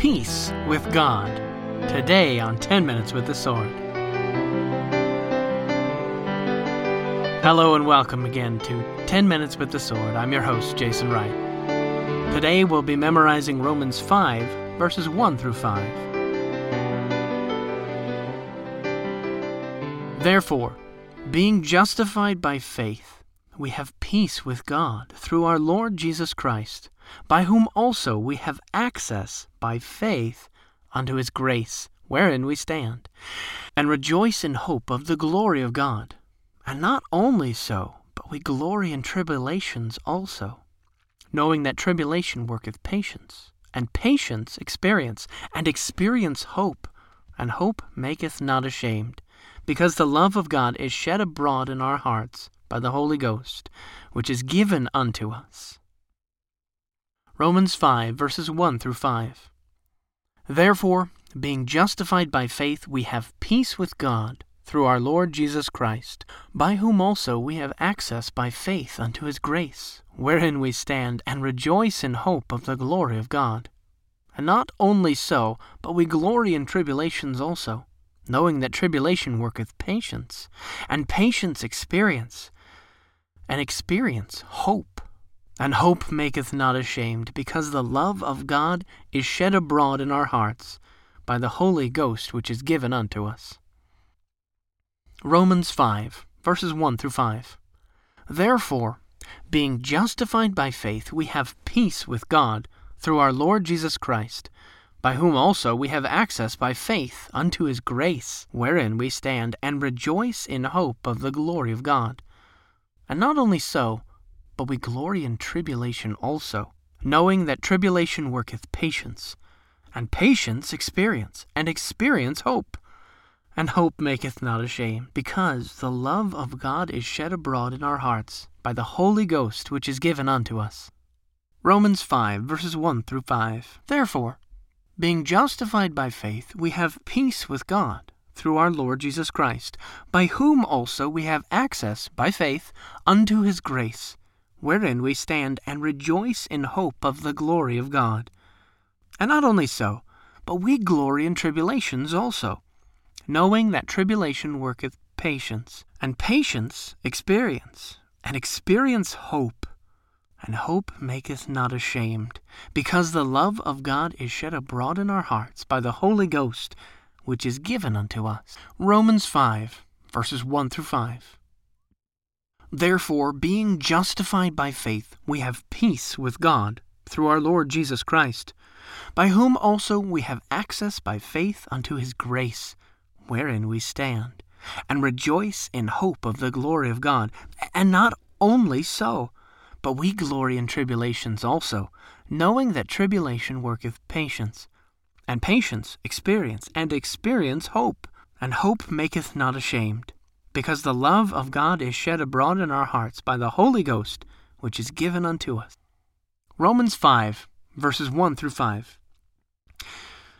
peace with God. Today on 10 Minutes with the Sword. Hello and welcome again to 10 Minutes with the Sword. I'm your host, Jason Wright. Today we'll be memorizing Romans 5, verses 1 through 5. Therefore, being justified by faith, we have peace with God through our Lord Jesus Christ, by whom also we have access by faith unto his grace, wherein we stand, and rejoice in hope of the glory of God. And not only so, but we glory in tribulations also, knowing that tribulation worketh patience, and patience experience, and experience hope, and hope maketh not ashamed, because the love of God is shed abroad in our hearts by the Holy Ghost, which is given unto us. Romans 5, verses 1 through 5. Therefore, being justified by faith, we have peace with God through our Lord Jesus Christ, by whom also we have access by faith unto his grace, wherein we stand and rejoice in hope of the glory of God. And not only so, but we glory in tribulations also, knowing that tribulation worketh patience, and patience experience, and experience hope. And hope maketh not ashamed, because the love of God is shed abroad in our hearts by the Holy Ghost which is given unto us. Romans 5, verses 1 through 5. Therefore, being justified by faith, we have peace with God through our Lord Jesus Christ, by whom also we have access by faith unto his grace, wherein we stand and rejoice in hope of the glory of God. And not only so, but we glory in tribulation also, knowing that tribulation worketh patience, and patience experience, and experience hope. And hope maketh not ashamed, because the love of God is shed abroad in our hearts by the Holy Ghost which is given unto us. Romans 5, verses 1 through 5. Therefore, being justified by faith, we have peace with God through our Lord Jesus Christ, by whom also we have access by faith unto his grace, wherein we stand and rejoice in hope of the glory of God. And not only so, but we glory in tribulations also knowing that tribulation worketh patience, and patience experience, and experience hope. And hope maketh not ashamed, because the love of God is shed abroad in our hearts by the Holy Ghost, which is given unto us. Romans 5, verses 1 through 5. Therefore, being justified by faith, we have peace with God through our Lord Jesus Christ, by whom also we have access by faith unto his grace wherein we stand, and rejoice in hope of the glory of God. And not only so, but we glory in tribulations also, knowing that tribulation worketh patience, and patience experience, and experience hope. And hope maketh not ashamed, because the love of God is shed abroad in our hearts by the Holy Ghost, which is given unto us. Romans 5, verses 1 through 5.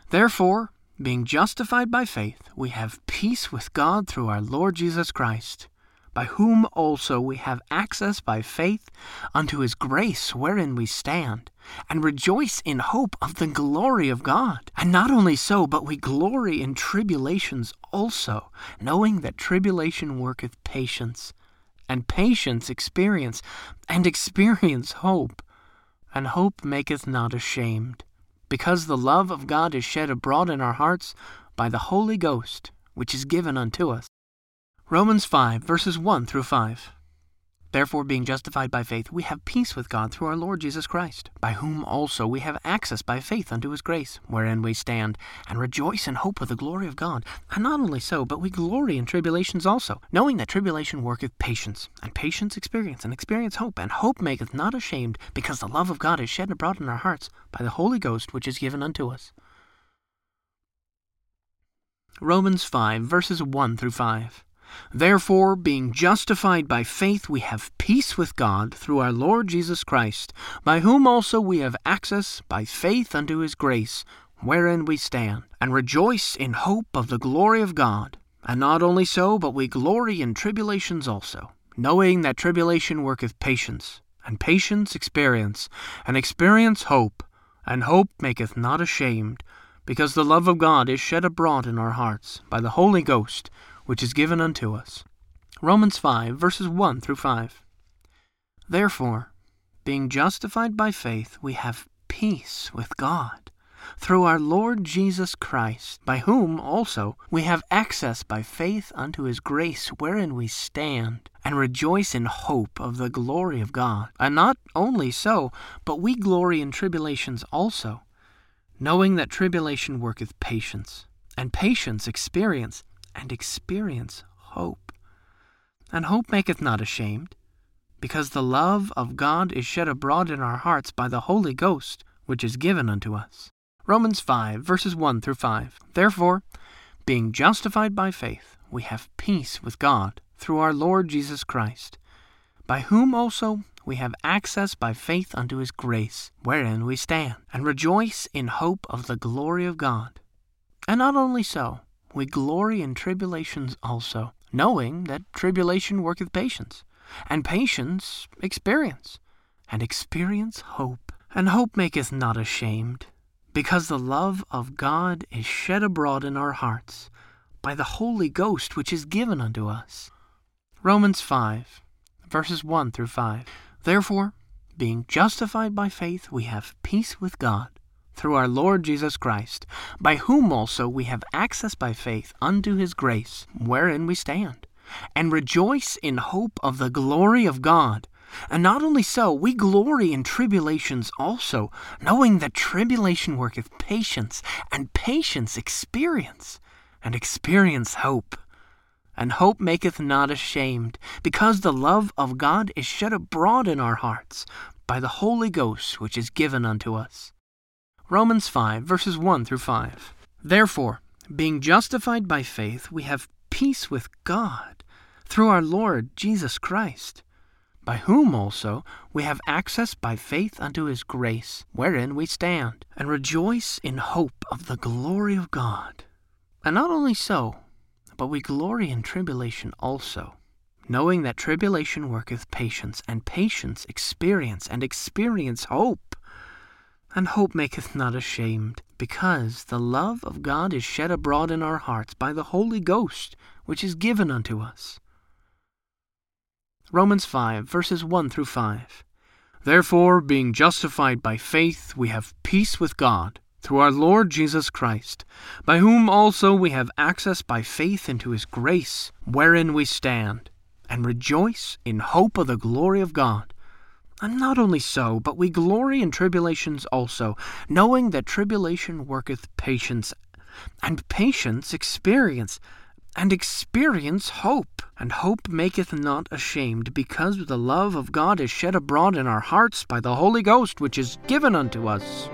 Therefore, being justified by faith, we have peace with God through our Lord Jesus Christ, by whom also we have access by faith unto his grace wherein we stand, and rejoice in hope of the glory of God. And not only so, but we glory in tribulations also, knowing that tribulation worketh patience, and patience experience, and experience hope, and hope maketh not ashamed because the love of God is shed abroad in our hearts by the Holy Ghost, which is given unto us. Romans 5, verses 1 through 5. Therefore, being justified by faith, we have peace with God through our Lord Jesus Christ, by whom also we have access by faith unto his grace, wherein we stand, and rejoice in hope of the glory of God. And not only so, but we glory in tribulations also, knowing that tribulation worketh patience, and patience experience, and experience hope, and hope maketh not ashamed, because the love of God is shed abroad in our hearts by the Holy Ghost which is given unto us. Romans 5, verses 1 through 5. Therefore, being justified by faith, we have peace with God through our Lord Jesus Christ, by whom also we have access by faith unto his grace, wherein we stand, and rejoice in hope of the glory of God. And not only so, but we glory in tribulations also, knowing that tribulation worketh patience, and patience experience, and experience hope, And hope maketh not ashamed, because the love of God is shed abroad in our hearts by the Holy Ghost, which is given unto us. Romans 5, verses 1 through 5. Therefore, being justified by faith, we have peace with God through our Lord Jesus Christ, by whom also we have access by faith unto his grace, wherein we stand, and rejoice in hope of the glory of God. And not only so, but we glory in tribulations also, knowing that tribulation worketh patience, and patience experience, and experience hope. And hope maketh not ashamed, because the love of God is shed abroad in our hearts by the Holy Ghost, which is given unto us. Romans 5, verses 1 through 5. Therefore, being justified by faith, we have peace with God through our Lord Jesus Christ, by whom also we have access by faith unto his grace, wherein we stand, and rejoice in hope of the glory of God. And not only so, we glory in tribulations also, knowing that tribulation worketh patience, and patience experience, and experience hope. And hope maketh not ashamed, because the love of God is shed abroad in our hearts by the Holy Ghost which is given unto us. Romans 5, verses 1 through 5. Therefore, being justified by faith, we have peace with God through our Lord Jesus Christ, by whom also we have access by faith unto his grace, wherein we stand, and rejoice in hope of the glory of God. And not only so, we glory in tribulations also, knowing that tribulation worketh patience, and patience experience, and experience hope. And hope maketh not ashamed, because the love of God is shed abroad in our hearts by the Holy Ghost which is given unto us. Romans 5, verses 1 through 5. Therefore, being justified by faith, we have peace with God through our Lord Jesus Christ by whom also we have access by faith unto his grace, wherein we stand, and rejoice in hope of the glory of God. And not only so, but we glory in tribulation also, knowing that tribulation worketh patience, and patience experience, and experience hope. And hope maketh not ashamed, because the love of God is shed abroad in our hearts by the Holy Ghost, which is given unto us. Romans 5, verses 1 through 5. Therefore, being justified by faith, we have peace with God through our Lord Jesus Christ, by whom also we have access by faith into his grace, wherein we stand, and rejoice in hope of the glory of God. And not only so, but we glory in tribulations also, knowing that tribulation worketh patience, and patience experience, and experience hope. And hope maketh not ashamed, because the love of God is shed abroad in our hearts by the Holy Ghost, which is given unto us.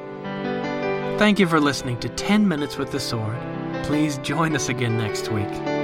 Thank you for listening to 10 Minutes with the Sword. Please join us again next week.